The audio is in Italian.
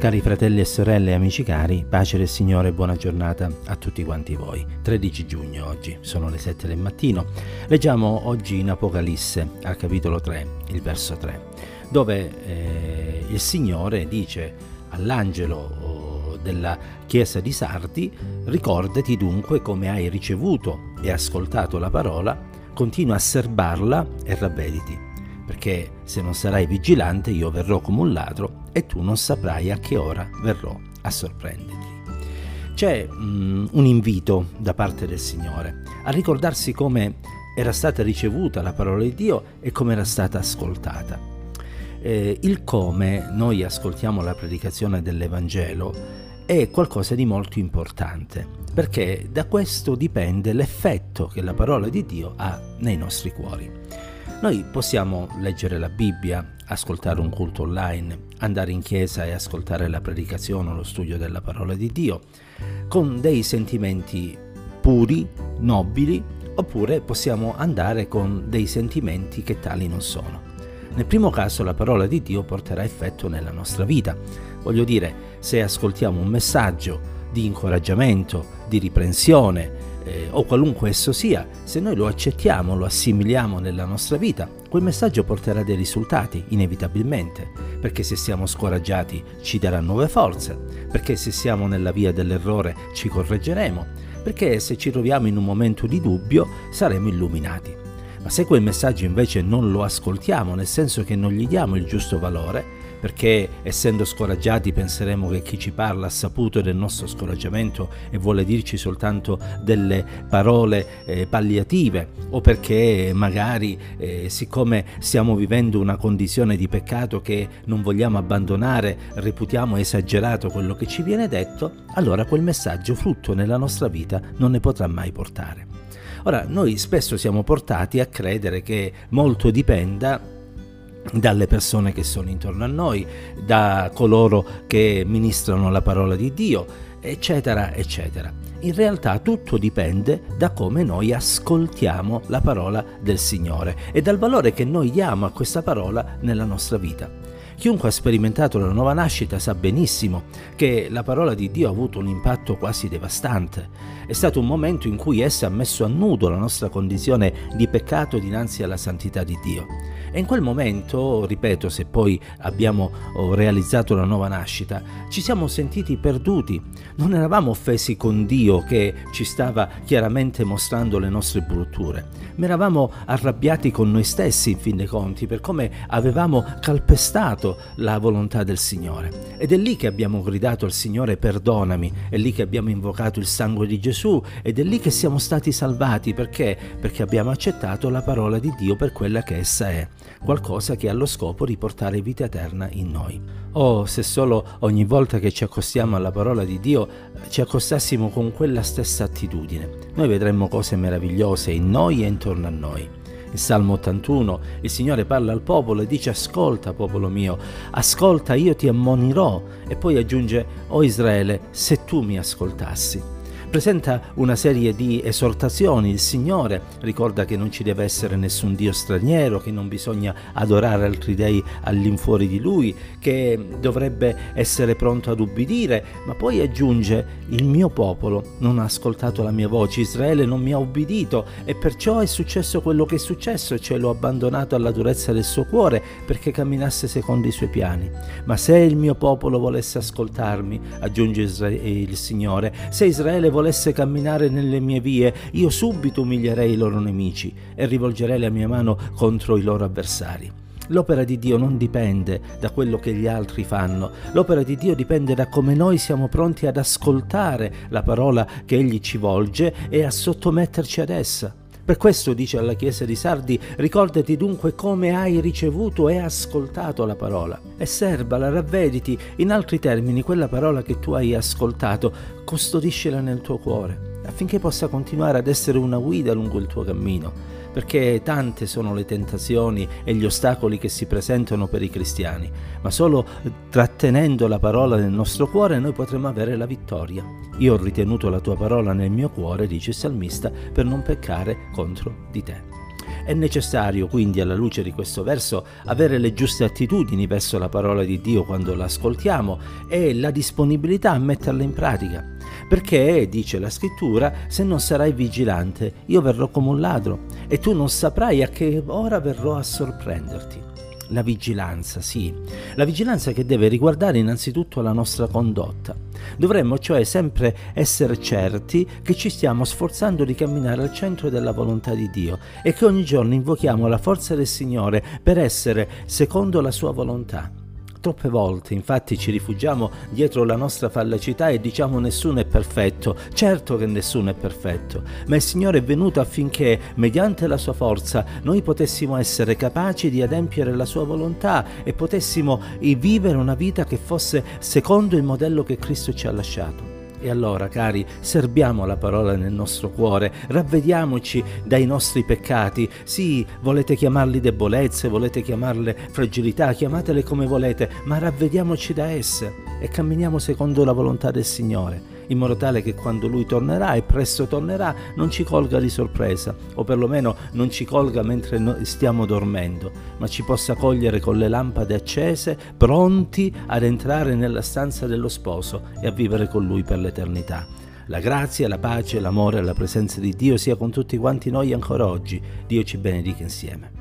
Cari fratelli e sorelle, amici cari, pace del Signore e buona giornata a tutti quanti voi. 13 giugno oggi, sono le 7 del mattino. Leggiamo oggi in Apocalisse, al capitolo 3, il verso 3, dove eh, il Signore dice all'angelo oh, della chiesa di Sardi, ricordati dunque come hai ricevuto e ascoltato la parola, continua a serbarla e ravvediti perché se non sarai vigilante io verrò come un ladro e tu non saprai a che ora verrò a sorprenderti. C'è mm, un invito da parte del Signore a ricordarsi come era stata ricevuta la parola di Dio e come era stata ascoltata. Eh, il come noi ascoltiamo la predicazione dell'Evangelo è qualcosa di molto importante, perché da questo dipende l'effetto che la parola di Dio ha nei nostri cuori. Noi possiamo leggere la Bibbia, ascoltare un culto online, andare in chiesa e ascoltare la predicazione o lo studio della parola di Dio con dei sentimenti puri, nobili, oppure possiamo andare con dei sentimenti che tali non sono. Nel primo caso la parola di Dio porterà effetto nella nostra vita. Voglio dire, se ascoltiamo un messaggio di incoraggiamento, di riprensione, eh, o qualunque esso sia, se noi lo accettiamo, lo assimiliamo nella nostra vita, quel messaggio porterà dei risultati, inevitabilmente, perché se siamo scoraggiati ci darà nuove forze, perché se siamo nella via dell'errore ci correggeremo, perché se ci troviamo in un momento di dubbio saremo illuminati. Ma se quel messaggio invece non lo ascoltiamo, nel senso che non gli diamo il giusto valore, perché essendo scoraggiati penseremo che chi ci parla ha saputo del nostro scoraggiamento e vuole dirci soltanto delle parole eh, palliative o perché magari eh, siccome stiamo vivendo una condizione di peccato che non vogliamo abbandonare, reputiamo esagerato quello che ci viene detto, allora quel messaggio frutto nella nostra vita non ne potrà mai portare. Ora, noi spesso siamo portati a credere che molto dipenda dalle persone che sono intorno a noi, da coloro che ministrano la parola di Dio, eccetera, eccetera. In realtà tutto dipende da come noi ascoltiamo la parola del Signore e dal valore che noi diamo a questa parola nella nostra vita. Chiunque ha sperimentato la nuova nascita sa benissimo che la parola di Dio ha avuto un impatto quasi devastante. È stato un momento in cui essa ha messo a nudo la nostra condizione di peccato dinanzi alla santità di Dio. E in quel momento, ripeto, se poi abbiamo oh, realizzato la nuova nascita, ci siamo sentiti perduti. Non eravamo offesi con Dio che ci stava chiaramente mostrando le nostre brutture, ma eravamo arrabbiati con noi stessi in fin dei conti per come avevamo calpestato la volontà del Signore. Ed è lì che abbiamo gridato al Signore perdonami, è lì che abbiamo invocato il sangue di Gesù ed è lì che siamo stati salvati perché? Perché abbiamo accettato la parola di Dio per quella che essa è qualcosa che ha lo scopo di portare vita eterna in noi. Oh, se solo ogni volta che ci accostiamo alla parola di Dio ci accostassimo con quella stessa attitudine, noi vedremmo cose meravigliose in noi e intorno a noi. Il Salmo 81, il Signore parla al popolo e dice ascolta popolo mio, ascolta io ti ammonirò. E poi aggiunge, o Israele, se tu mi ascoltassi presenta una serie di esortazioni. Il Signore ricorda che non ci deve essere nessun Dio straniero, che non bisogna adorare altri dei all'infuori di Lui, che dovrebbe essere pronto ad ubbidire, ma poi aggiunge il mio popolo non ha ascoltato la mia voce, Israele non mi ha ubbidito e perciò è successo quello che è successo, cioè l'ho abbandonato alla durezza del suo cuore perché camminasse secondo i suoi piani. Ma se il mio popolo volesse ascoltarmi, aggiunge il Signore, se Israele volesse volesse camminare nelle mie vie, io subito umilierei i loro nemici e rivolgerei la mia mano contro i loro avversari. L'opera di Dio non dipende da quello che gli altri fanno, l'opera di Dio dipende da come noi siamo pronti ad ascoltare la parola che Egli ci volge e a sottometterci ad essa. Per questo dice alla Chiesa di Sardi, ricordati dunque come hai ricevuto e ascoltato la parola. E serbala, ravvediti, in altri termini quella parola che tu hai ascoltato, custodiscila nel tuo cuore affinché possa continuare ad essere una guida lungo il tuo cammino perché tante sono le tentazioni e gli ostacoli che si presentano per i cristiani, ma solo trattenendo la parola nel nostro cuore noi potremo avere la vittoria. Io ho ritenuto la tua parola nel mio cuore, dice il salmista, per non peccare contro di te. È necessario quindi alla luce di questo verso avere le giuste attitudini verso la parola di Dio quando l'ascoltiamo e la disponibilità a metterla in pratica. Perché, dice la scrittura, se non sarai vigilante, io verrò come un ladro e tu non saprai a che ora verrò a sorprenderti. La vigilanza, sì, la vigilanza che deve riguardare innanzitutto la nostra condotta. Dovremmo cioè sempre essere certi che ci stiamo sforzando di camminare al centro della volontà di Dio e che ogni giorno invochiamo la forza del Signore per essere secondo la sua volontà. Troppe volte infatti ci rifugiamo dietro la nostra fallacità e diciamo nessuno è perfetto. Certo che nessuno è perfetto, ma il Signore è venuto affinché, mediante la sua forza, noi potessimo essere capaci di adempiere la sua volontà e potessimo vivere una vita che fosse secondo il modello che Cristo ci ha lasciato. E allora, cari, serbiamo la parola nel nostro cuore, ravvediamoci dai nostri peccati. Sì, volete chiamarli debolezze, volete chiamarle fragilità, chiamatele come volete, ma ravvediamoci da esse e camminiamo secondo la volontà del Signore in modo tale che quando lui tornerà e presto tornerà non ci colga di sorpresa o perlomeno non ci colga mentre stiamo dormendo, ma ci possa cogliere con le lampade accese, pronti ad entrare nella stanza dello sposo e a vivere con lui per l'eternità. La grazia, la pace, l'amore e la presenza di Dio sia con tutti quanti noi ancora oggi. Dio ci benedica insieme.